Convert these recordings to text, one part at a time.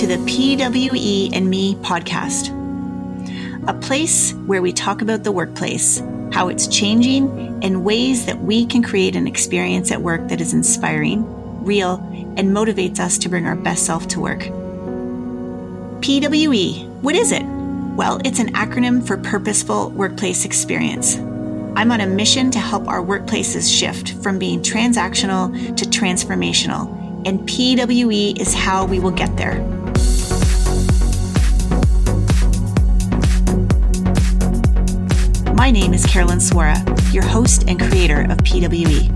To the PWE and Me podcast, a place where we talk about the workplace, how it's changing, and ways that we can create an experience at work that is inspiring, real, and motivates us to bring our best self to work. PWE, what is it? Well, it's an acronym for Purposeful Workplace Experience. I'm on a mission to help our workplaces shift from being transactional to transformational and PWE is how we will get there. My name is Carolyn Swora, your host and creator of PWE.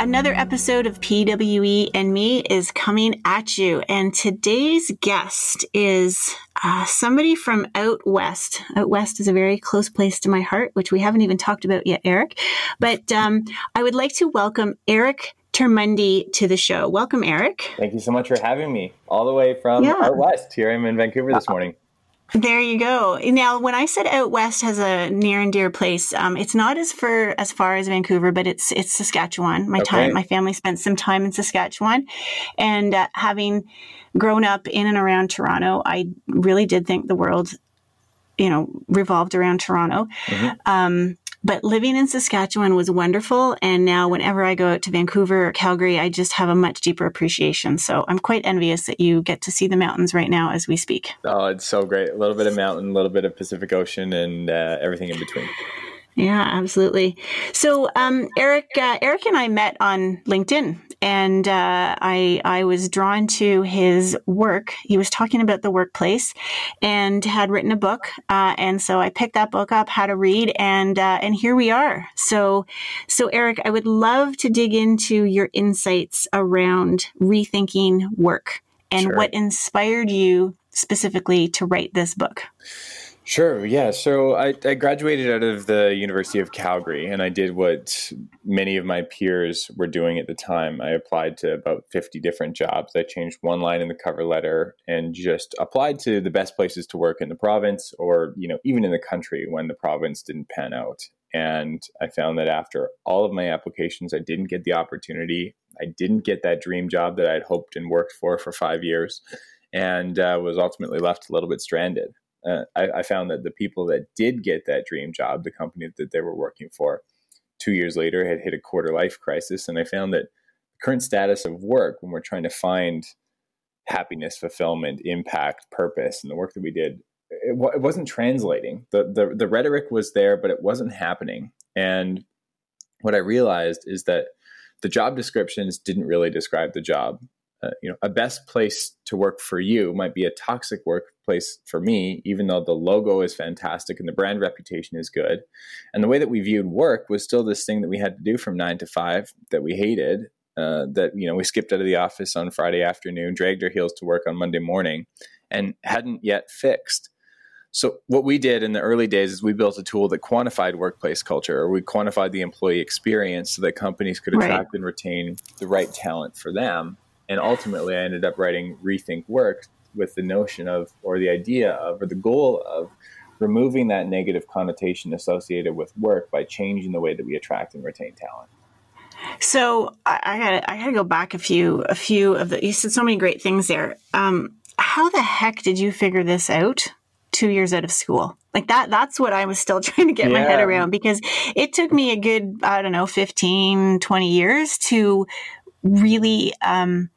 Another episode of PWE and Me is coming at you, and today's guest is uh, somebody from out west. Out west is a very close place to my heart, which we haven't even talked about yet, Eric. But um, I would like to welcome Eric Termuende to the show. Welcome, Eric. Thank you so much for having me all the way from yeah. out west. Here I'm in Vancouver this morning. There you go. Now, when I said out west has a near and dear place, um, it's not as far as far as Vancouver, but it's it's Saskatchewan. My okay. time, my family spent some time in Saskatchewan, and uh, having grown up in and around Toronto, I really did think the world, you know, revolved around Toronto. Mm-hmm. Um, but living in Saskatchewan was wonderful. And now, whenever I go out to Vancouver or Calgary, I just have a much deeper appreciation. So I'm quite envious that you get to see the mountains right now as we speak. Oh, it's so great. A little bit of mountain, a little bit of Pacific Ocean, and uh, everything in between. Yeah, absolutely. So, um, Eric, uh, Eric and I met on LinkedIn, and uh, I I was drawn to his work. He was talking about the workplace, and had written a book, uh, and so I picked that book up, how to read, and uh, and here we are. So, so Eric, I would love to dig into your insights around rethinking work and sure. what inspired you specifically to write this book. Sure. Yeah. So I, I, graduated out of the University of Calgary and I did what many of my peers were doing at the time. I applied to about 50 different jobs. I changed one line in the cover letter and just applied to the best places to work in the province or, you know, even in the country when the province didn't pan out. And I found that after all of my applications, I didn't get the opportunity. I didn't get that dream job that I'd hoped and worked for for five years and uh, was ultimately left a little bit stranded uh, I, I, found that the people that did get that dream job, the company that they were working for, two years later had hit a quarter life crisis. And I found that the current status of work, when we're trying to find happiness, fulfillment, impact, purpose, and the work that we did, it, it wasn't translating. The, the, the rhetoric was there, but it wasn't happening. And what I realized is that the job descriptions didn't really describe the job. Uh, you know, a best place to work for you might be a toxic workplace for me, even though the logo is fantastic and the brand reputation is good. And the way that we viewed work was still this thing that we had to do from nine to five that we hated. Uh, that you know, we skipped out of the office on Friday afternoon, dragged our heels to work on Monday morning, and hadn't yet fixed. So what we did in the early days is we built a tool that quantified workplace culture, or we quantified the employee experience, so that companies could attract right. and retain the right talent for them and ultimately, I ended up writing Rethink Work with the notion of, or the idea of, or the goal of removing that negative connotation associated with work by changing the way that we attract and retain talent. So I, got I got to go back a few a few of the you said so many great things there. Um, how the heck did you figure this out? Two years out of school, like that. That's what I was still trying to get yeah. my head around because it took me a good I don't know 15, 20 years to really um,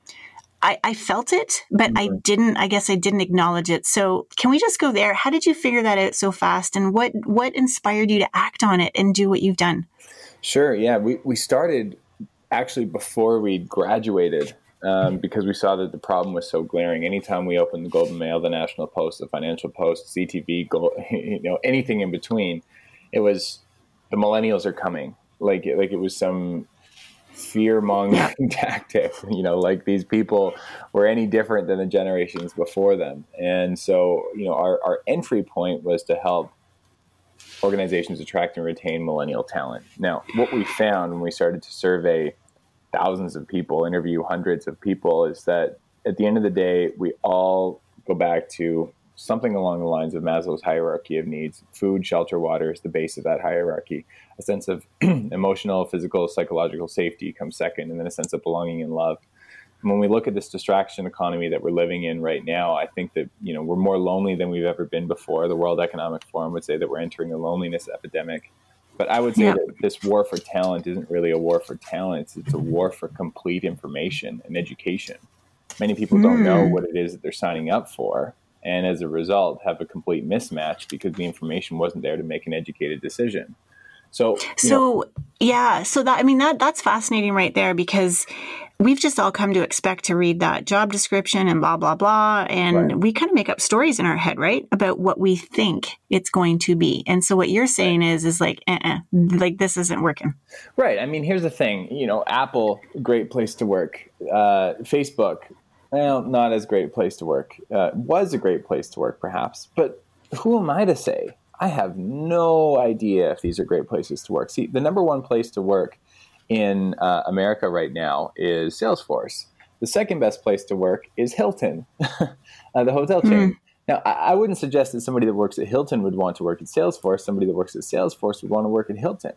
I, I felt it, but mm-hmm. I didn't. I guess I didn't acknowledge it. So, can we just go there? How did you figure that out so fast, and what what inspired you to act on it and do what you've done? Sure. Yeah, we we started actually before we graduated um, because we saw that the problem was so glaring. Anytime we opened the Globe and Mail, the National Post, the Financial Post, CTV, Gold, you know, anything in between, it was the millennials are coming. Like like it was some fear mongering tactic. You know, like these people were any different than the generations before them. And so, you know, our, our entry point was to help organizations attract and retain millennial talent. Now, what we found when we started to survey thousands of people, interview hundreds of people, is that at the end of the day, we all go back to something along the lines of Maslow's hierarchy of needs. Food, shelter, water is the base of that hierarchy. A sense of emotional, physical, psychological safety comes second, and then a sense of belonging and love. And when we look at this distraction economy that we're living in right now, I think that you know we're more lonely than we've ever been before. The World Economic Forum would say that we're entering a loneliness epidemic. But I would say yeah. that this war for talent isn't really a war for talent; it's, it's a war for complete information and education. Many people mm. don't know hmm. what it is that they're signing up for, and as a result, have a complete mismatch because the information wasn't there to make an educated decision. So, so know, yeah, so that I mean that that's fascinating right there because we've just all come to expect to read that job description and blah blah blah and right. we kind of make up stories in our head right about what we think it's going to be and so what you're saying right. is is like uh-uh, like this isn't working right i mean here's the thing you know apple great place to work uh, facebook well not as great place to work uh, was a great place to work perhaps but who am i to say i have no idea if these are great places to work see the number one place to work in uh, America right now is Salesforce. The second best place to work is Hilton, uh, the hotel chain. Mm. Now, I, I, wouldn't suggest that somebody that works at Hilton would want to work at Salesforce. Somebody that works at Salesforce would want to work at Hilton.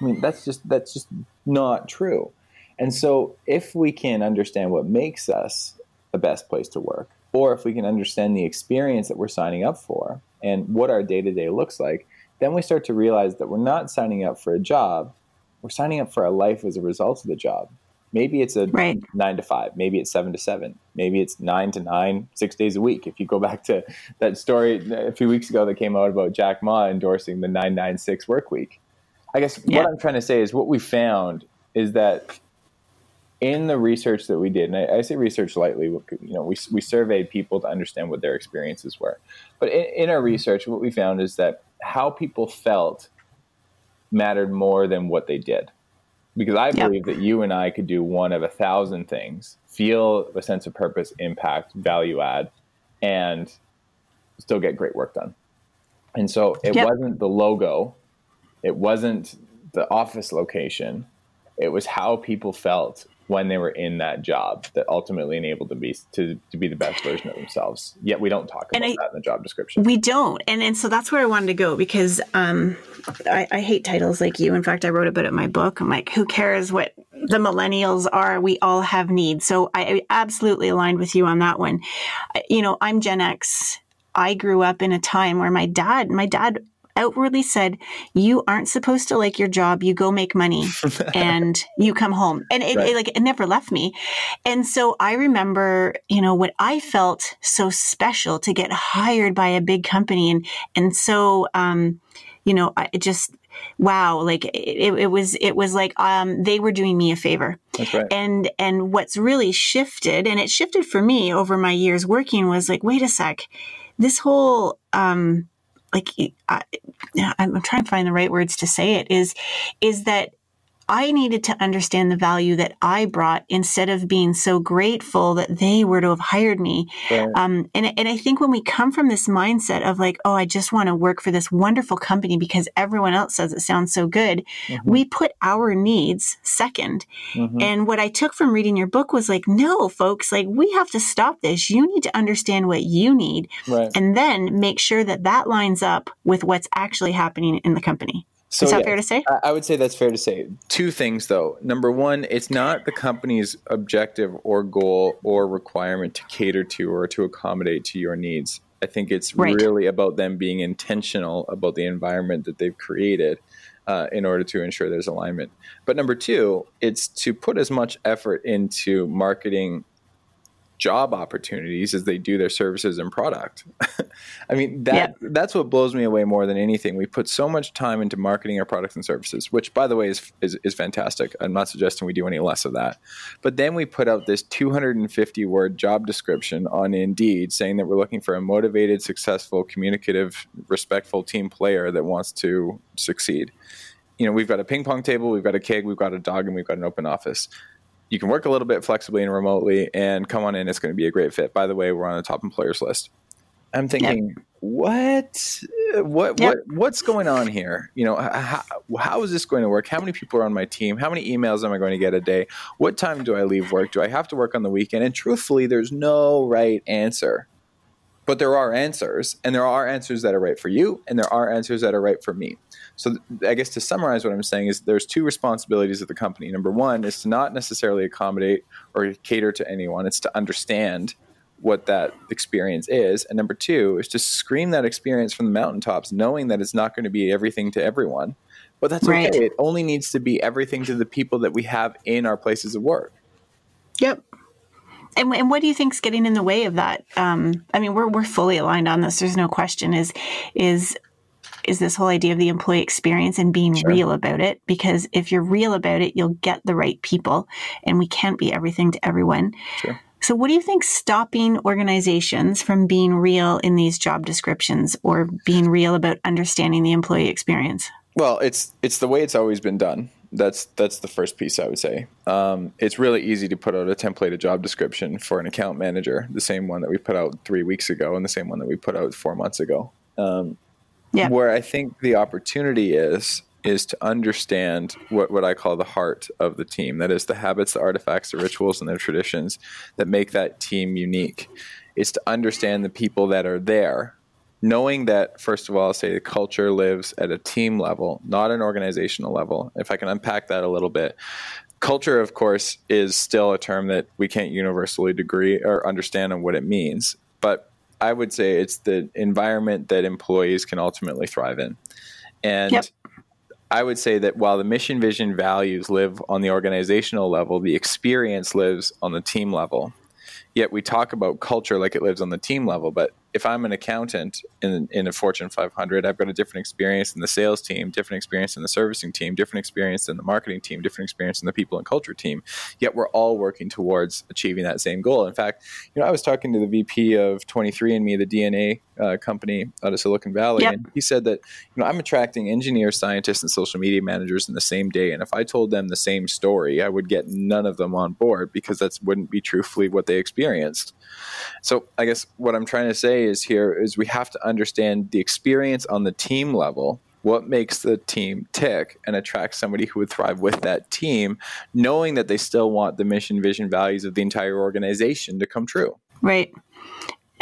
I mean, that's just that's just not true. And so, if we can understand what makes us the best place to work, or if we can understand the experience that we're signing up for and what our day to day looks like, then we start to realize that we're not signing up for a job we're signing up for a life as a result of the job. Maybe it's a right. nine to five. Maybe it's seven to seven. Maybe it's nine to nine, six days a week. If you go back to that story a few weeks ago that came out about Jack Ma endorsing the 996 work week. I guess yeah. what I'm trying to say is what we found is that in the research that we did, and I, I, say research lightly, you know, we, we surveyed people to understand what their experiences were. But in, in our research, what we found is that how people felt mattered more than what they did. Because I believe yep. that you and I could do one of a thousand things, feel a sense of purpose, impact, value add, and still get great work done. And so it yep. wasn't the logo, it wasn't the office location, it was how people felt when they were in that job that ultimately enabled them be, to, to be the best version of themselves. Yet we don't talk about I, that in the job description. We don't. And, and so that's where I wanted to go because um, I, I hate titles like you. In fact, I wrote about it in my book. I'm like, who cares what the millennials are? We all have needs. So I, I absolutely aligned with you on that one. You know, I'm Gen X. I grew up in a time where my dad, my dad outwardly said, You aren't supposed to like your job. You go make money and you come home. And it, right. it, like it never left me. And so I remember, you know, what I felt so special to get hired by a big company and and so um, you know, I just wow like it, it, was it was like um, they were doing me a favor That's right. and and what's really shifted and it shifted for me over my years working was like wait a sec this whole um, like I, I'm trying to find the right words to say it is is that I needed to understand the value that I brought instead of being so grateful that they were to have hired me. Yeah. Um, and, and I think when we come from this mindset of like, oh, I just want to work for this wonderful company because everyone else says it sounds so good, mm-hmm. we put our needs 2nd mm-hmm. And what I took from reading your book was like, no, folks, like we have to stop this. You need to understand what you need right. and then make sure that that lines up with what's actually happening in the company. So, Is that yeah, fair to say? I would say that's fair to say. Two things, though. Number one, it's not the company's objective or goal or requirement to cater to or to accommodate to your needs. I think it's right. really about them being intentional about the environment that they've created uh, in order to ensure there's alignment. But number two, it's to put as much effort into marketing job opportunities as they do their services and product. I mean that yeah. that's what blows me away more than anything. We put so much time into marketing our products and services, which by the way is, is is fantastic. I'm not suggesting we do any less of that. But then we put out this 250 word job description on Indeed saying that we're looking for a motivated, successful, communicative, respectful team player that wants to succeed. You know, we've got a ping pong table, we've got a keg, we've got a dog, and we've got an open office you can work a little bit flexibly and remotely and come on in. It's going to be a great fit. By the way, we're on the top employers list. I'm thinking, yep. what, what, yep. what, what's going on here? You know, how, how is this going to work? How many people are on my team? How many emails am I going to get a day? What time do I leave work? Do I have to work on the weekend? And truthfully, there's no right answer. But there are answers, and there are answers that are right for you, and there are answers that are right for me. So, I guess to summarize what I'm saying is there's two responsibilities of the company. Number one is to not necessarily accommodate or cater to anyone, it's to understand what that experience is. And number two is to scream that experience from the mountaintops, knowing that it's not going to be everything to everyone. But that's right. okay. It only needs to be everything to the people that we have in our places of work. Yep. And, and what do you think's getting in the way of that? Um, I mean, we're we're fully aligned on this. There's no question. Is is is this whole idea of the employee experience and being sure. real about it? Because if you're real about it, you'll get the right people, and we can't be everything to everyone. Sure. So, what do you think stopping organizations from being real in these job descriptions or being real about understanding the employee experience? Well, it's it's the way it's always been done. That's that's the first piece I would say. Um, it's really easy to put out a templated job description for an account manager, the same one that we put out three weeks ago, and the same one that we put out four months ago. Um, yeah. Where I think the opportunity is is to understand what, what I call the heart of the team. That is the habits, the artifacts, the rituals, and the traditions that make that team unique. It's to understand the people that are there, knowing that, first of all, I'll say the culture lives at a team level, not an organizational level. If I can unpack that a little bit. Culture, of course, is still a term that we can't universally degree or understand on what it means. But I would say it's the environment that employees can ultimately thrive in. And yep. I would say that while the mission, vision, values live on the organizational level, the experience lives on the team level. Yet we talk about culture like it lives on the team level, but if I'm an accountant in, in a Fortune 500, I've got a different experience in the sales team, different experience in the servicing team, different experience in the marketing team, different experience in the people and culture team. Yet we're all working towards achieving that same goal. In fact, you know, I was talking to the VP of 23andMe, the DNA uh, company out of Silicon Valley, yep. and he said that you know I'm attracting engineers, scientists, and social media managers in the same day. And if I told them the same story, I would get none of them on board because that wouldn't be truthfully what they experienced. So I guess what I'm trying to say is here is we have to understand the experience on the team level what makes the team tick and attract somebody who would thrive with that team, knowing that they still want the mission, vision, values of the entire organization to come true. Right.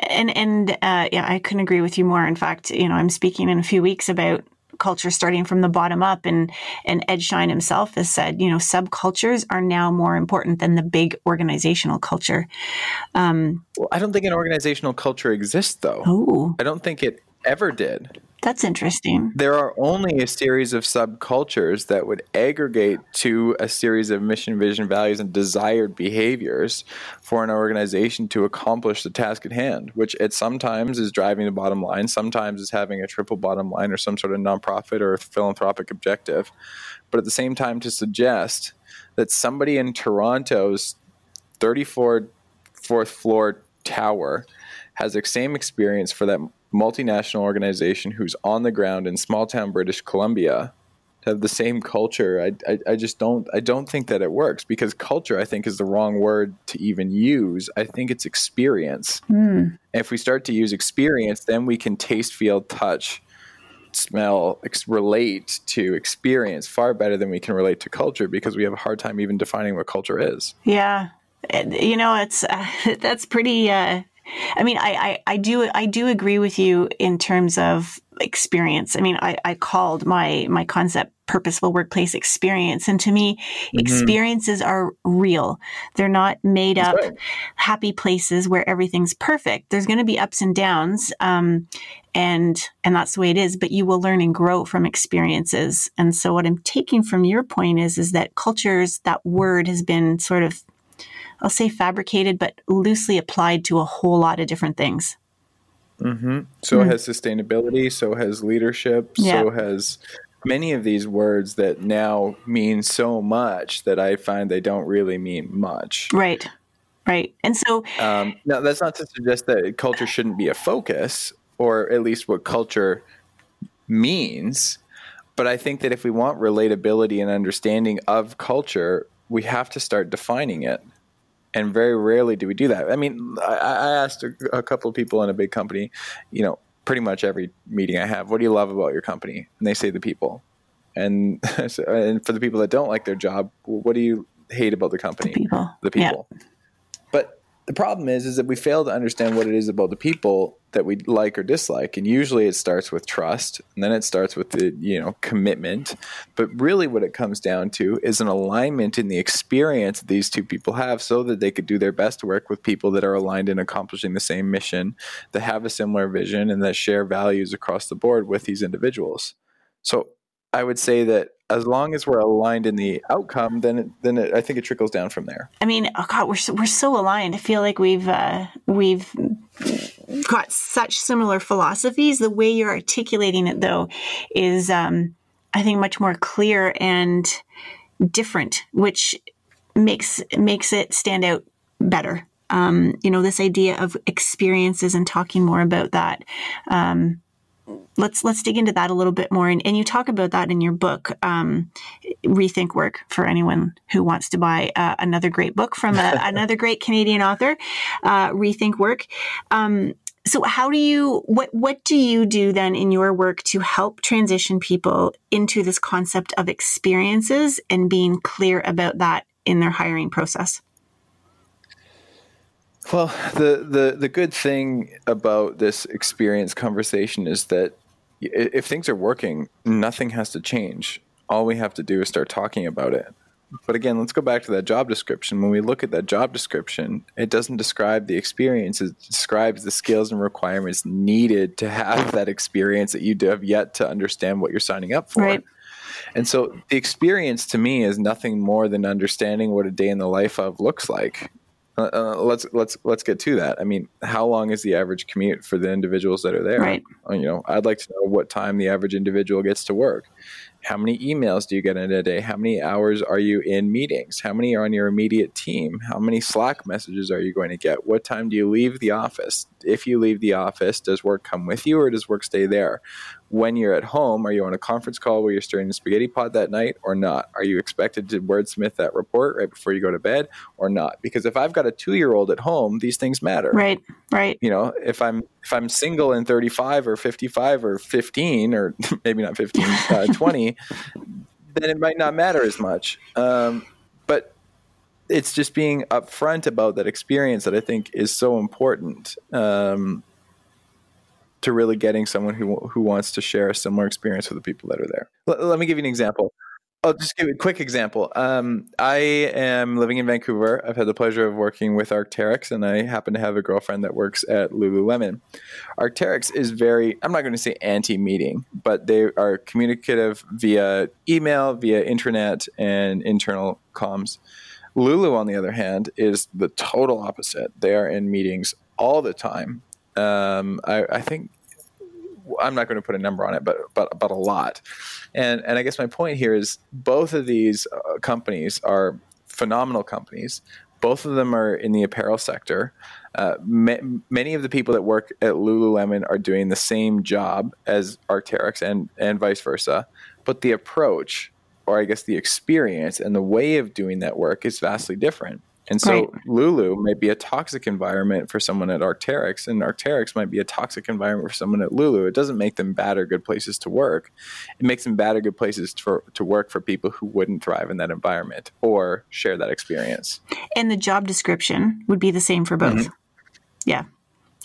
And and uh, yeah, I couldn't agree with you more. In fact, you know, I'm speaking in a few weeks about culture starting from the bottom up. And, and Ed Schein himself has said, you know, subcultures are now more important than the big organizational culture. Um, well, I don't think an organizational culture exists, though. Oh. I don't think it ever did. That's interesting. There are only a series of subcultures that would aggregate to a series of mission, vision, values, and desired behaviors for an organization to accomplish the task at hand, which it sometimes is driving the bottom line, sometimes is having a triple bottom line or some sort of nonprofit or philanthropic objective. But at the same time, to suggest that somebody in Toronto's 34th floor tower has the same experience for that multinational organization who's on the ground in small town British Columbia to have the same culture. I, I, I, just don't I don't think that it works because culture I think is the wrong word to even use. I think it's experience. Mm. If we start to use experience, then we can taste, feel, touch, smell, ex- relate to experience far better than we can relate to culture because we have a hard time even defining what culture is. Yeah. You know, it's uh, that's pretty uh, I mean, I, I, I, do I do agree with you in terms of experience. I mean, I, I called my my concept purposeful workplace experience, and to me, mm-hmm. experiences are real. They're not made that's up right. happy places where everything's perfect. There's going to be ups and downs, um, and and that's the way it is. But you will learn and grow from experiences. And so, what I'm taking from your point is is that cultures that word has been sort of I'll say fabricated, but loosely applied to a whole lot of different things. Mm-hmm. So mm has sustainability, so has leadership, yeah. so has many of these words that now mean so much that I find they don't really mean much. Right. Right. And so um, now that's not to suggest that culture shouldn't be a focus or at least what culture means. But I think that if we want relatability and understanding of culture, we have to start defining it and very rarely do we do that. I mean, I, I asked a, a, couple of people in a big company, you know, pretty much every meeting I have, what do you love about your company? And they say the people. And and for the people that don't like their job, what do you hate about the company? The people. The people. Yeah. The problem is is that we fail to understand what it is about the people that we like or dislike. And usually it starts with trust and then it starts with the you know commitment. But really what it comes down to is an alignment in the experience that these two people have so that they could do their best work with people that are aligned in accomplishing the same mission that have a similar vision and that share values across the board with these individuals. So i would say that as long as we're aligned in the outcome, then it, then it, I think it trickles down from there. I mean, oh God, we're so, we're so aligned. I feel like we've uh, we've got such similar philosophies. The way you're articulating it, though, is um, I think much more clear and different, which makes makes it stand out better. Um, you know, this idea of experiences and talking more about that. Um, let's let's dig into that a little bit more. And, and you talk about that in your book, um, Rethink Work, for anyone who wants to buy uh, another great book from a, another great Canadian author, uh, Rethink Work. Um, so how do you what what do you do then in your work to help transition people into this concept of experiences and being clear about that in their hiring process? Well, the, the the good thing about this experience conversation is that if things are working, nothing has to change. All we have to do is start talking about it. But again, let's go back to that job description. When we look at that job description, it doesn't describe the experience, it describes the skills and requirements needed to have that experience that you have yet to understand what you're signing up for. Right. And so the experience to me is nothing more than understanding what a day in the life of looks like. Uh, uh, let's let's let's get to that. I mean, how long is the average commute for the individuals that are there? Right. Uh, you know, I'd like to know what time the average individual gets to work. How many emails do you get in a day? How many hours are you in meetings? How many are on your immediate team? How many Slack messages are you going to get? What time do you leave the office? If you leave the office, does work come with you or does work stay there? When you're at home, are you on a conference call where you're stirring the spaghetti pot that night or not? Are you expected to wordsmith that report right before you go to bed or not? Because if I've got a two year old at home, these things matter. Right, right. You know, if I'm if I'm single and 35 or 55 or 15 or maybe not 15, uh, 20, then it might not matter as much. Um, but it's just being upfront about that experience that I think is so important. Um, to really getting someone who who wants to share a similar experience with the people that are there. L- let me give you an example. I'll just give you a quick example. Um, I am living in Vancouver. I've had the pleasure of working with Arc'teryx, and I happen to have a girlfriend that works at Lululemon. Arc'teryx is very, I'm not going to say anti meeting, but they are communicative via email, via internet, and internal comms. Lulu, on the other hand, is the total opposite. They are in meetings all the time um, I, I think I'm not going to put a number on it, but but but a lot. And and I guess my point here is both of these uh, companies are phenomenal companies. Both of them are in the apparel sector. Uh, ma- many of the people that work at Lululemon are doing the same job as Arc'teryx and and vice versa, but the approach, or I guess the experience and the way of doing that work is vastly different. And so right. Lulu might be a toxic environment for someone at Arc'teryx, and Arc'teryx might be a toxic environment for someone at Lulu. It doesn't make them bad or good places to work. It makes them bad or good places to, to work for people who wouldn't thrive in that environment or share that experience. And the job description would be the same for both. Mm-hmm. Yeah.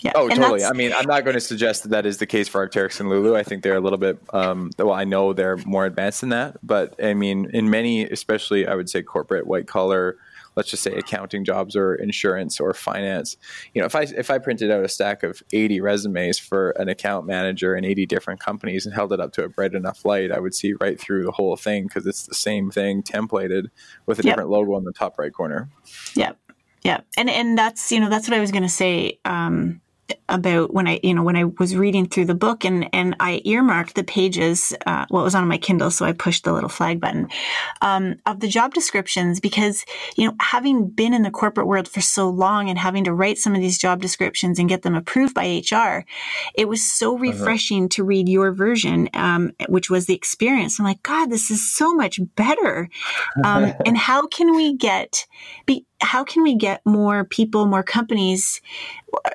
Yeah. Oh, and totally. I mean, I'm not going to suggest that that is the case for Arc'teryx and Lulu. I think they're a little bit, um, well, I know they're more advanced than that. But I mean, in many, especially I would say corporate white collar let's just say accounting jobs or insurance or finance. You know if i if i printed out a stack of 80 resumes for an account manager in 80 different companies and held it up to a bright enough light i would see right through the whole thing because it's the same thing templated with a yep. different logo on the top right corner. Yeah yeah and and that's you know that's what i was going to say um about when I, you know, when I was reading through the book and, and I earmarked the pages, uh, well, was on my Kindle, so I pushed the little flag button, um, of the job descriptions because, you know, having been in the corporate world for so long and having to write some of these job descriptions and get them approved by HR, it was so uh-huh. refreshing uh-huh. to read your version, um, which was the experience. I'm like, God, this is so much better. Um, and how can we get, be, how can we get more people, more companies,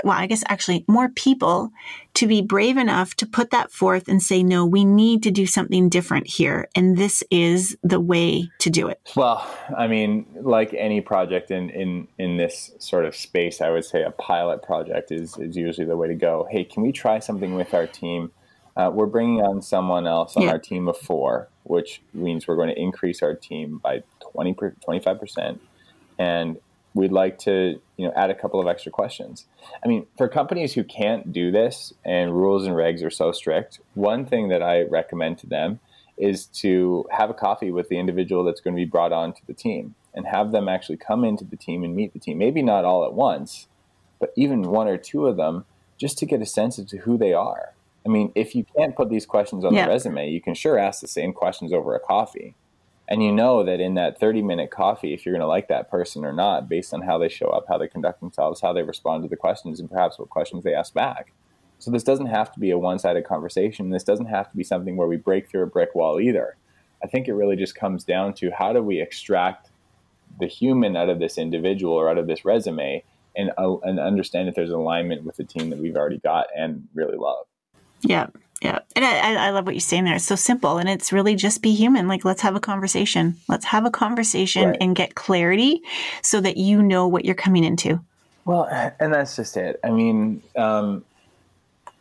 well, I guess actually more people to be brave enough to put that forth and say, no, we need to do something different here. And this is the way to do it. Well, I mean, like any project in, in, in this sort of space, I would say a pilot project is, is usually the way to go. Hey, can we try something with our team? Uh, we're bringing on someone else on yeah. our team of four, which means we're going to increase our team by 20, 25% and we'd like to you know add a couple of extra questions. I mean for companies who can't do this and rules and regs are so strict one thing that i recommend to them is to have a coffee with the individual that's going to be brought on to the team and have them actually come into the team and meet the team. Maybe not all at once but even one or two of them just to get a sense of who they are. I mean if you can't put these questions on yeah. the resume you can sure ask the same questions over a coffee and you know that in that 30 minute coffee if you're going to like that person or not based on how they show up how they conduct themselves how they respond to the questions and perhaps what questions they ask back. So this doesn't have to be a one-sided conversation. This doesn't have to be something where we break through a brick wall either. I think it really just comes down to how do we extract the human out of this individual or out of this resume and, uh, and understand if there's alignment with the team that we've already got and really love. Yeah yeah. And I, I love what you're saying there. It's so simple. And it's really just be human. Like, let's have a conversation. Let's have a conversation right. and get clarity so that you know what you're coming into. Well, and that's just it. I mean, um,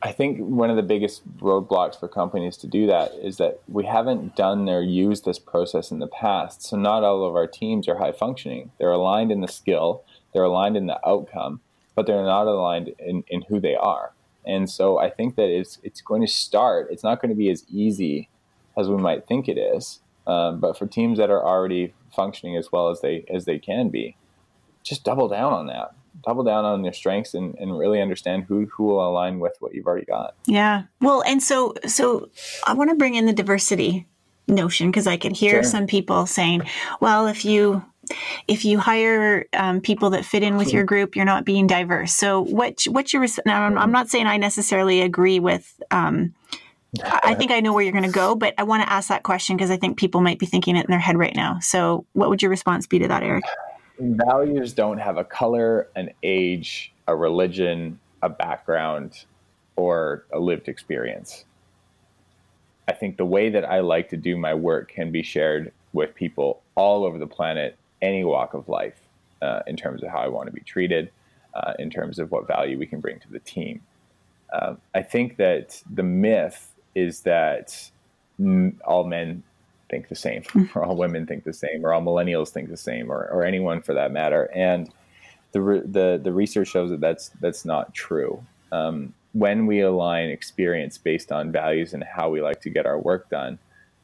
I think one of the biggest roadblocks for companies to do that is that we haven't done or used this process in the past. So not all of our teams are high functioning. They're aligned in the skill, they're aligned in the outcome, but they're not aligned in, in who they are. And so I think that it's it's going to start. It's not going to be as easy as we might think it is. Um, but for teams that are already functioning as well as they as they can be, just double down on that. Double down on your strengths and, and really understand who who will align with what you've already got. Yeah. Well, and so so I want to bring in the diversity notion because I can hear sure. some people saying, well, if you if you hire um, people that fit in with your group, you're not being diverse. So what what's your now? I'm, I'm not saying I necessarily agree with. Um, I think I know where you're going to go, but I want to ask that question because I think people might be thinking it in their head right now. So, what would your response be to that, Eric? Values don't have a color, an age, a religion, a background, or a lived experience. I think the way that I like to do my work can be shared with people all over the planet any walk of life uh, in terms of how I want to be treated, uh, in terms of what value we can bring to the team. Um, I think that the myth is that m- all men think the same, or all women think the same, or all millennials think the same, or, or anyone for that matter. And the, re- the the research shows that that's that's not true. Um, when we align experience based on values and how we like to get our work done,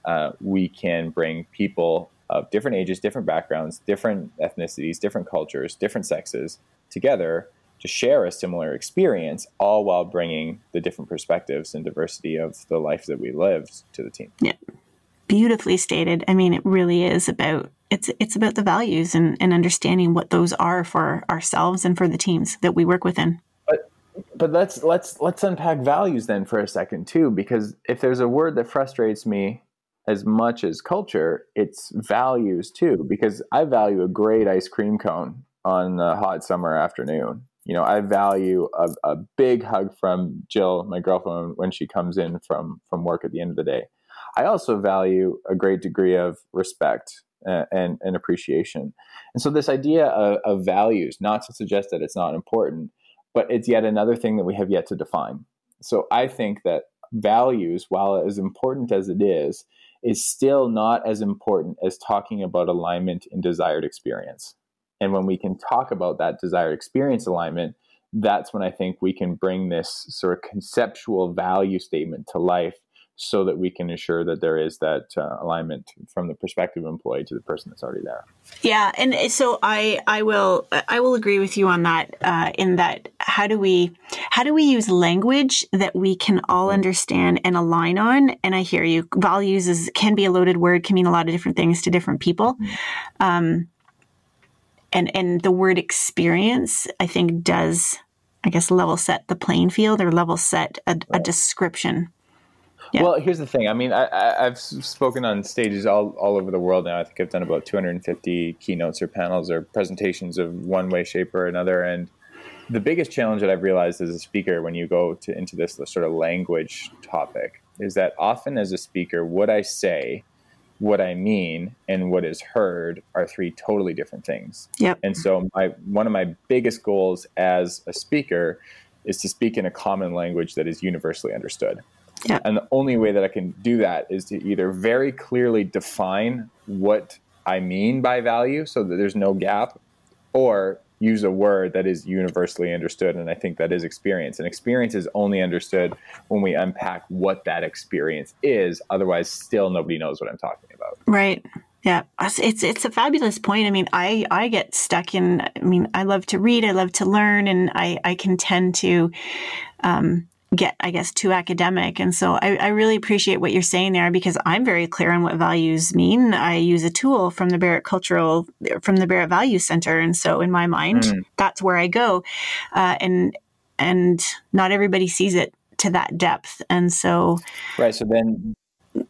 uh, we can bring people of different ages, different backgrounds, different ethnicities, different cultures, different sexes together to share a similar experience, all while bringing the different perspectives and diversity of the life that we lived to the team. Yeah, beautifully stated. I mean, it really is about it's it's about the values and, and understanding what those are for ourselves and for the teams that we work within. But but let's let's let's unpack values then for a second too, because if there's a word that frustrates me as much as culture, it's values too. Because I value a great ice cream cone on a hot summer afternoon. You know, I value a, a big hug from Jill, my girlfriend, when she comes in from from work at the end of the day. I also value a great degree of respect and, and, and appreciation. And so, this idea of, of values, not to suggest that it's not important, but it's yet another thing that we have yet to define. So, I think that values, while as important as it is, is still not as important as talking about alignment and desired experience. And when we can talk about that desired experience alignment, that's when I think we can bring this sort of conceptual value statement to life so that we can ensure that there is that uh, alignment from the perspective of employee to the person that's already there. Yeah, and so I I will I will agree with you on that. Uh, in that, how do we how do we use language that we can all mm-hmm. understand and align on? And I hear you. Values is can be a loaded word, can mean a lot of different things to different people. Mm-hmm. Um, and and the word experience, I think, does I guess level set the playing field or level set a, a description Yeah. Well, here's the thing. I mean, I, have spoken on stages all, all over the world now. I think I've done about 250 keynotes or panels or presentations of one way, shape, or another. And the biggest challenge that I've realized as a speaker when you go to, into this sort of language topic is that often as a speaker, what I say, what I mean, and what is heard are three totally different things. Yep. And so my one of my biggest goals as a speaker is to speak in a common language that is universally understood. Yeah. And the only way that I can do that is to either very clearly define what I mean by value so that there's no gap, or use a word that is universally understood. And I think that is experience. And experience is only understood when we unpack what that experience is. Otherwise, still nobody knows what I'm talking about. Right. Yeah, it's it's a fabulous point. I mean, I I get stuck in. I mean, I love to read, I love to learn, and I I can tend to um, get, I guess, too academic. And so I, I, really appreciate what you're saying there because I'm very clear on what values mean. I use a tool from the Barrett Cultural, from the Barrett Value Center. And so in my mind, mm. that's where I go. Uh, and, and not everybody sees it to that depth. And so, right. So then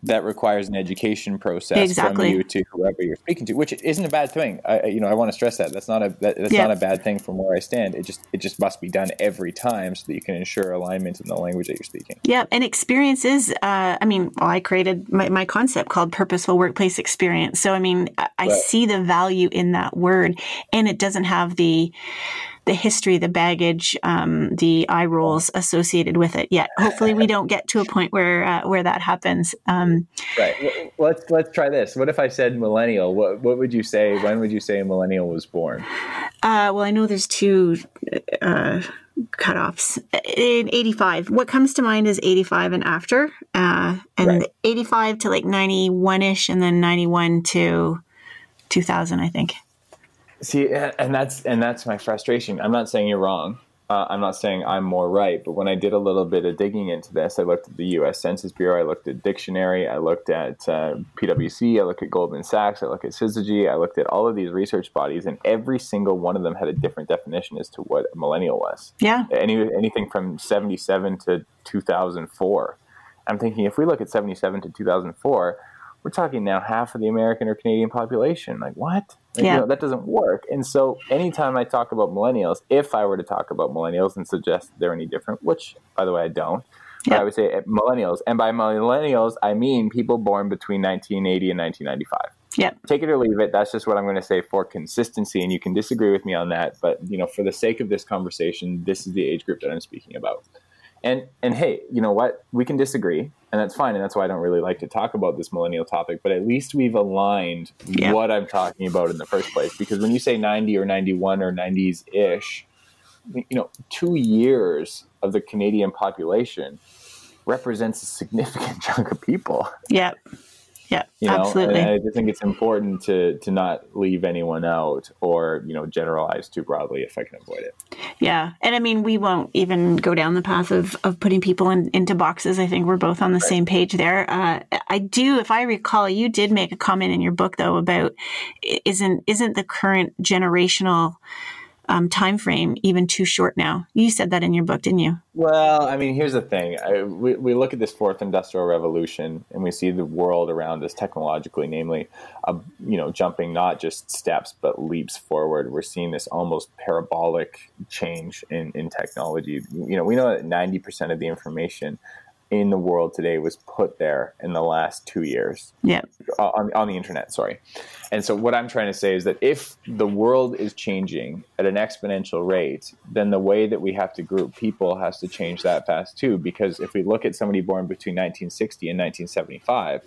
that requires an education process exactly. from you to whoever you're speaking to, which isn't a bad thing. I, you know, I want to stress that that's not a that, that's yeah. not a bad thing from where I stand. It just it just must be done every time so that you can ensure alignment in the language that you're speaking. Yeah, and experiences. Uh, I mean, well, I created my, my concept called purposeful workplace experience. So I mean, I, I see the value in that word, and it doesn't have the the history, the baggage, um, the eye rolls associated with it yet. Hopefully, we don't get to a point where uh, where that happens. Um, right. Let's let's try this. What if I said millennial? What what would you say? When would you say a millennial was born? Uh, well, I know there's two. Uh, cutoffs in 85 what comes to mind is 85 and after uh, and right. 85 to like 91ish and then 91 to 2000 i think See, and that's and that's my frustration. I'm not saying you're wrong. Uh, I'm not saying I'm more right, but when I did a little bit of digging into this, I looked at the U.S. Census Bureau, I looked at dictionary, I looked at uh, PwC, I looked at Goldman Sachs, I looked at Syzygy, I looked at all of these research bodies, and every single one of them had a different definition as to what a millennial was. Yeah. Any anything from 77 to 2004. I'm thinking if we look at 77 to 2004 we're talking now half of the American or Canadian population. Like, what? Yeah. You know, that doesn't work. And so, anytime I talk about millennials, if I were to talk about millennials and suggest they're any different, which, by the way, I don't, but I would say eh, millennials. And by millennials, I mean people born between 1980 and 1995. Yeah. Take it or leave it. That's just what I'm going to say for consistency. And you can disagree with me on that. But, you know, for the sake of this conversation, this is the age group that I'm speaking about. And and hey, you know what? We can disagree, and that's fine. And that's why I don't really like to talk about this millennial topic. But at least we've aligned yeah. what I'm talking about in the first place. Because when you say 90 or 91 or 90s ish, you know, two years of the Canadian population represents a significant chunk of people. Yep. Yeah, you know, absolutely. I think it's important to to not leave anyone out or you know generalize too broadly if I can avoid it. Yeah, and I mean we won't even go down the path of of putting people in, into boxes. I think we're both on the right. same page there. Uh, I do, if I recall, you did make a comment in your book though about isn't isn't the current generational um, time frame even too short now. You said that in your book, didn't you? Well, I mean, here's the thing: I, we, we look at this fourth industrial revolution, and we see the world around us technologically, namely, uh, you know, jumping not just steps but leaps forward. We're seeing this almost parabolic change in in technology. You know, we know that ninety percent of the information in the world today was put there in the last two years. Yeah. Uh, on, on the internet, sorry. And so what I'm trying to say is that if the world is changing at an exponential rate, then the way that we have to group people has to change that fast too. Because if we look at somebody born between 1960 and 1975,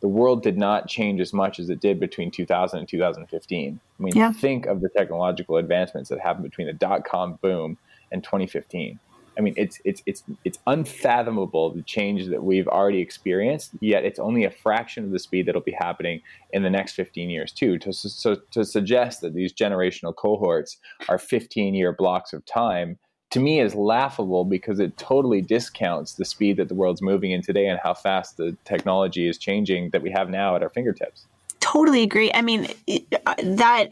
the world did not change as much as it did between 2000 and 2015. I mean, yeah. think of the technological advancements that happened between the dot com boom and 2015. I mean, it's it's it's it's unfathomable the change that we've already experienced. Yet it's only a fraction of the speed that'll be happening in the next 15 years too. To so to suggest that these generational cohorts are 15 year blocks of time to me is laughable because it totally discounts the speed that the world's moving in today and how fast the technology is changing that we have now at our fingertips totally agree. I mean, that,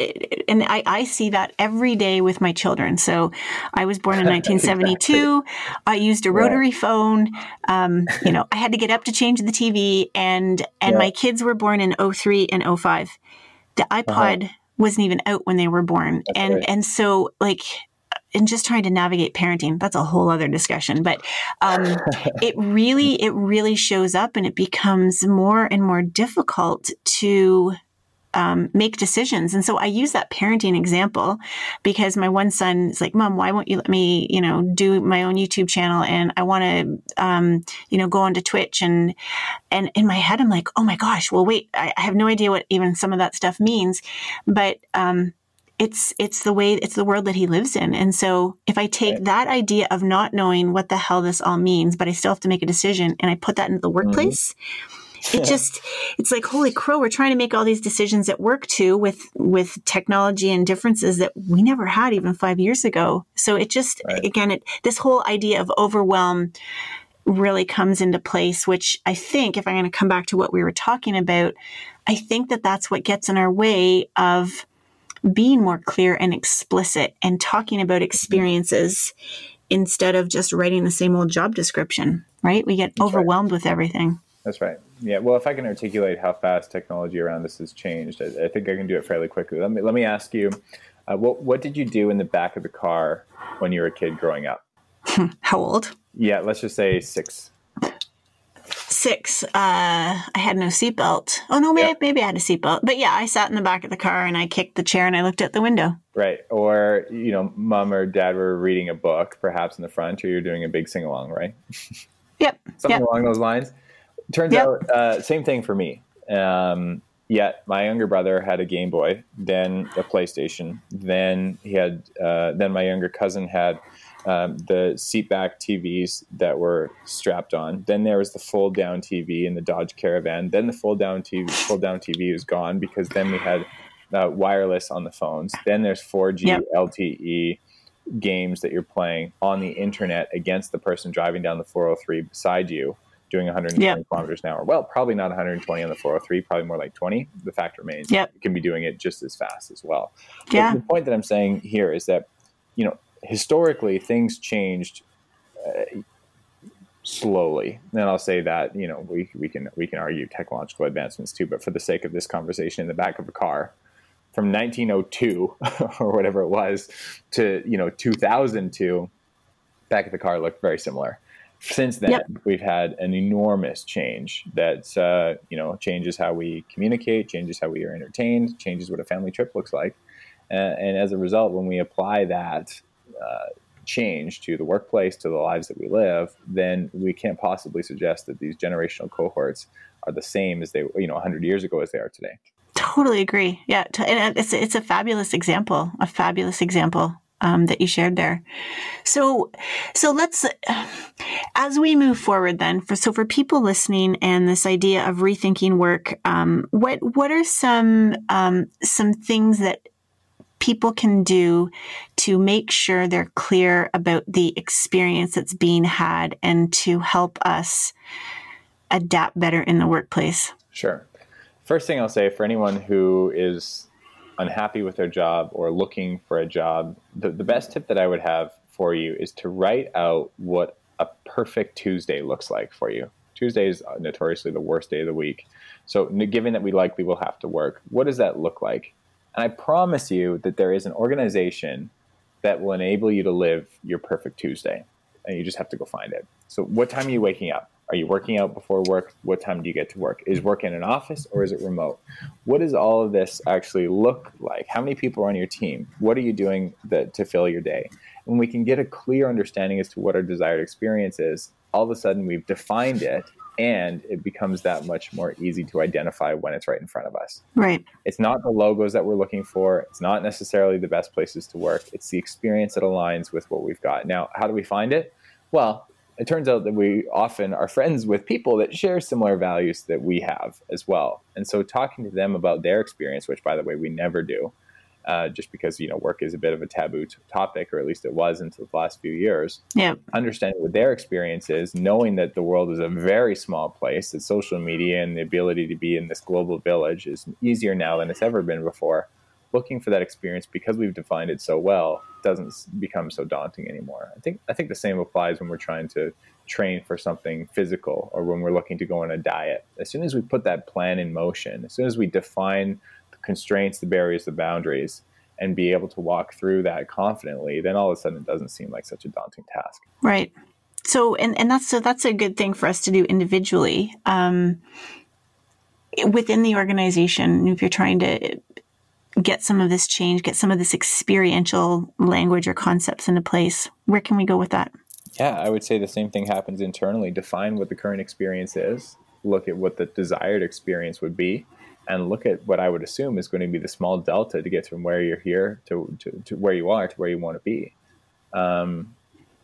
and I, I see that every day with my children. So I was born in 1972. exactly. I used a rotary yeah. phone. Um, you know, I had to get up to change the TV and, and yeah. my kids were born in 03 and 05. The uh-huh. iPod uh-huh. wasn't even out when they were born. That's and, right. and so like, and just trying to navigate parenting that's a whole other discussion but um, it really it really shows up and it becomes more and more difficult to um, make decisions. And so I use that parenting example because my one son is like, Mom, why won't you let me, you know, do my own YouTube channel? And I want to, um, you know, go onto Twitch. And, and in my head, I'm like, oh my gosh, well, wait, I, I have no idea what even some of that stuff means. But, um, it's it's the way it's the world that he lives in and so if i take right. that idea of not knowing what the hell this all means but i still have to make a decision and i put that into the mm-hmm. workplace mm-hmm. it just it's like holy crow we're trying to make all these decisions at work too with with technology and differences that we never had even five years ago so it just right. again it this whole idea of overwhelm really comes into place which i think if i'm going to come back to what we were talking about i think that that's what gets in our way of being more clear and explicit and talking about experiences instead of just writing the same old job description, right? We get That's overwhelmed right. with everything. That's right. Yeah. Well, if I can articulate how fast technology around this has changed, I, I think I can do it fairly quickly. Let me let me ask you, uh, what what did you do in the back of the car when you were a kid growing up? how old? Yeah, let's just say six six, uh, I had no seatbelt. Oh no, maybe, yep. maybe I had a seatbelt. But yeah, I sat in the back of the car and I kicked the chair and I looked out the window. Right. Or, you know, mom or dad were reading a book, perhaps in the front, or you're doing a big sing along, right? Yep. Something yep. along those lines. Turns yep. out, uh, same thing for me. Um, yet my younger brother had a Game Boy, then a PlayStation, then he had, uh, then my younger cousin had um, the seatback TVs that were strapped on. Then there was the fold down TV in the Dodge Caravan. Then the fold down TV, fold down TV was gone because then we had uh, wireless on the phones. Then there's 4G yep. LTE games that you're playing on the internet against the person driving down the 403 beside you doing 120 yep. kilometers an hour. Well, probably not 120 on the 403, probably more like 20. The fact remains, yep. you can be doing it just as fast as well. Yeah. But the point that I'm saying here is that, you know, historically things changed uh, slowly. And I'll say that you know we we can we can argue technological advancements too, but for the sake of this conversation, in the back of a car from 1902 or whatever it was to you know 2002, back of the car looked very similar. Since then, yep. we've had an enormous change that uh, you know changes how we communicate, changes how we are entertained, changes what a family trip looks like. Uh, and as a result, when we apply that uh, change to the workplace, to the lives that we live, then we can't possibly suggest that these generational cohorts are the same as they, you know, 100 years ago as they are today. Totally agree. Yeah, and it's it's a fabulous example, a fabulous example um, that you shared there. So, so let's as we move forward then. For so for people listening and this idea of rethinking work, um, what what are some um, some things that people can do to make sure they're clear about the experience that's being had and to help us adapt better in the workplace? Sure. First thing I'll say for anyone who is unhappy with their job or looking for a job, the, the best tip that I would have for you is to write out what a perfect Tuesday looks like for you. Tuesday is notoriously the worst day of the week. So, given that we likely will have to work, what does that look like? And I promise you that there is an organization that will enable you to live your perfect Tuesday. And you just have to go find it. So, what time are you waking up? Are you working out before work? What time do you get to work? Is work in an office or is it remote? What does all of this actually look like? How many people are on your team? What are you doing that, to fill your day? And we can get a clear understanding as to what our desired experience is, all of a sudden we've defined it and it becomes that much more easy to identify when it's right in front of us. Right. It's not the logos that we're looking for. It's not necessarily the best places to work. It's the experience that aligns with what we've got. Now, how do we find it? Well, it turns out that we often are friends with people that share similar values that we have as well. And so talking to them about their experience, which by the way, we never do, uh, just because you know work is a bit of a taboo t- topic, or at least it was until the last few years. Yeah. Understanding what their experience is, knowing that the world is a very small place, that social media and the ability to be in this global village is easier now than it's ever been before. Looking for that experience because we've defined it so well doesn't become so daunting anymore. I think I think the same applies when we're trying to train for something physical or when we're looking to go on a diet. As soon as we put that plan in motion, as soon as we define constraints, the barriers, the boundaries, and be able to walk through that confidently, then all of a sudden it doesn't seem like such a daunting task. Right. So, and, and that's so that's a good thing for us to do individually. Um, within the organization, if you're trying to get some of this change, get some of this experiential language or concepts into place, where can we go with that? Yeah, I would say the same thing happens internally. Define what the current experience is, look at what the desired experience would be, and look at what I would assume is going to be the small delta to get from where you're here to, to, to where you are to where you want to be. Um,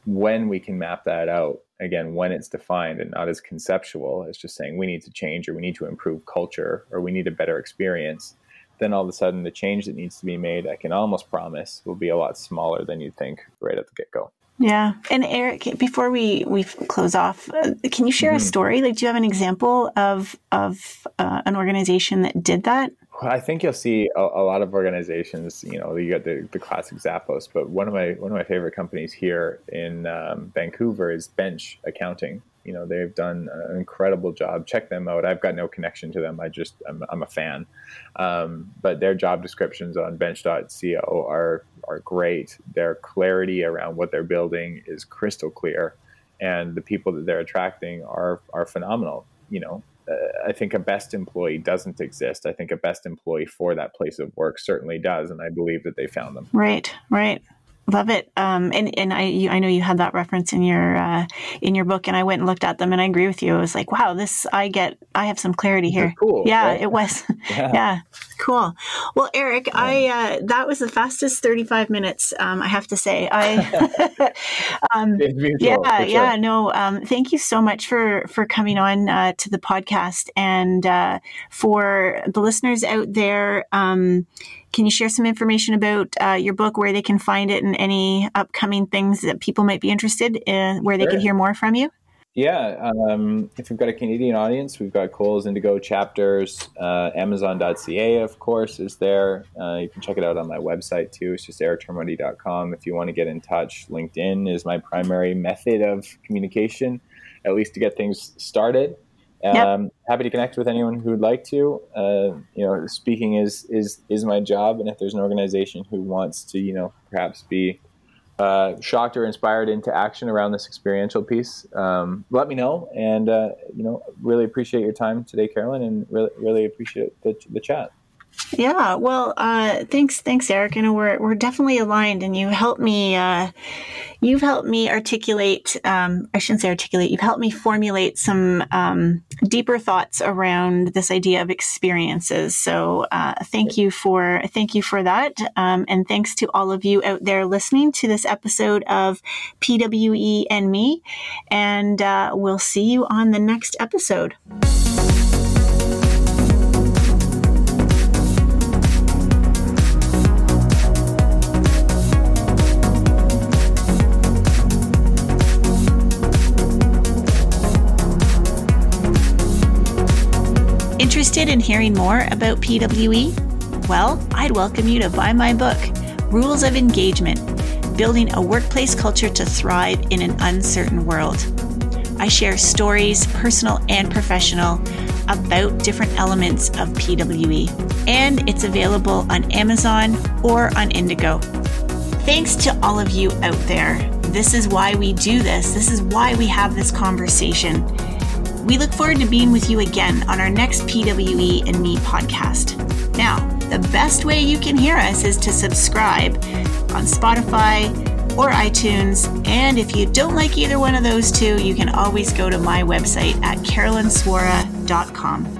when we can map that out, again, when it's defined and not as conceptual as just saying we need to change or we need to improve culture or we need a better experience, then all of a sudden the change that needs to be made, I can almost promise, will be a lot smaller than you'd think right at the get go. Yeah. And Eric, before we, we close off, uh, can you share mm-hmm. a story? Like, do you have an example of, of uh, an organization that did that? Well, I think you'll see a, a, lot of organizations, you know, you got the, the classic Zappos, but one of my, one of my favorite companies here in um, Vancouver is Bench Accounting you know they've done an incredible job check them out i've got no connection to them i just i'm, I'm a fan um, but their job descriptions on bench.co are are great their clarity around what they're building is crystal clear and the people that they're attracting are are phenomenal you know uh, I think a best employee doesn't exist. I think a best employee for that place of work certainly does, and I believe that they found them. Right, right. Love it. Um, and and I you, I know you had that reference in your uh, in your book, and I went and looked at them, and I agree with you. I was like, wow, this I get. I have some clarity here. Cool. Yeah, right? it was. Yeah. yeah. Cool. Well, Eric, yeah. I uh, that was the fastest thirty five minutes. Um, I have to say. I. um, yeah, sure. yeah. No. Um, thank you so much for for coming on uh, to the podcast, and uh, for the listeners out there um, can you share some information about uh, your book, where they can find it, and any upcoming things that people might be interested in, where they sure. can hear more from you? Yeah, um, if we've got a Canadian audience, we've got Coles Indigo chapters. Uh, Amazon.ca, of course, is there. Uh, you can check it out on my website too. It's just erictormondy.com. If you want to get in touch, LinkedIn is my primary method of communication, at least to get things started. Um, yep. Happy to connect with anyone who would like to. Uh, you know, speaking is is is my job, and if there's an organization who wants to, you know, perhaps be uh, shocked or inspired into action around this experiential piece, um, let me know. And uh, you know, really appreciate your time today, Carolyn, and really really appreciate the the chat. Yeah, well, uh, thanks, thanks, Eric. Know we're we're definitely aligned, and you helped me. Uh, you've helped me articulate. Um, I shouldn't say articulate. You've helped me formulate some um, deeper thoughts around this idea of experiences. So, uh, thank you for thank you for that, um, and thanks to all of you out there listening to this episode of PWE and me. And uh, we'll see you on the next episode. Interested in hearing more about PWE? Well, I'd welcome you to buy my book, Rules of Engagement Building a Workplace Culture to Thrive in an Uncertain World. I share stories, personal and professional, about different elements of PWE, and it's available on Amazon or on Indigo. Thanks to all of you out there. This is why we do this. This is why we have this conversation. We look forward to being with you again on our next PWE and Me podcast. Now, the best way you can hear us is to subscribe on Spotify or iTunes. And if you don't like either one of those two, you can always go to my website at carolynswora.com.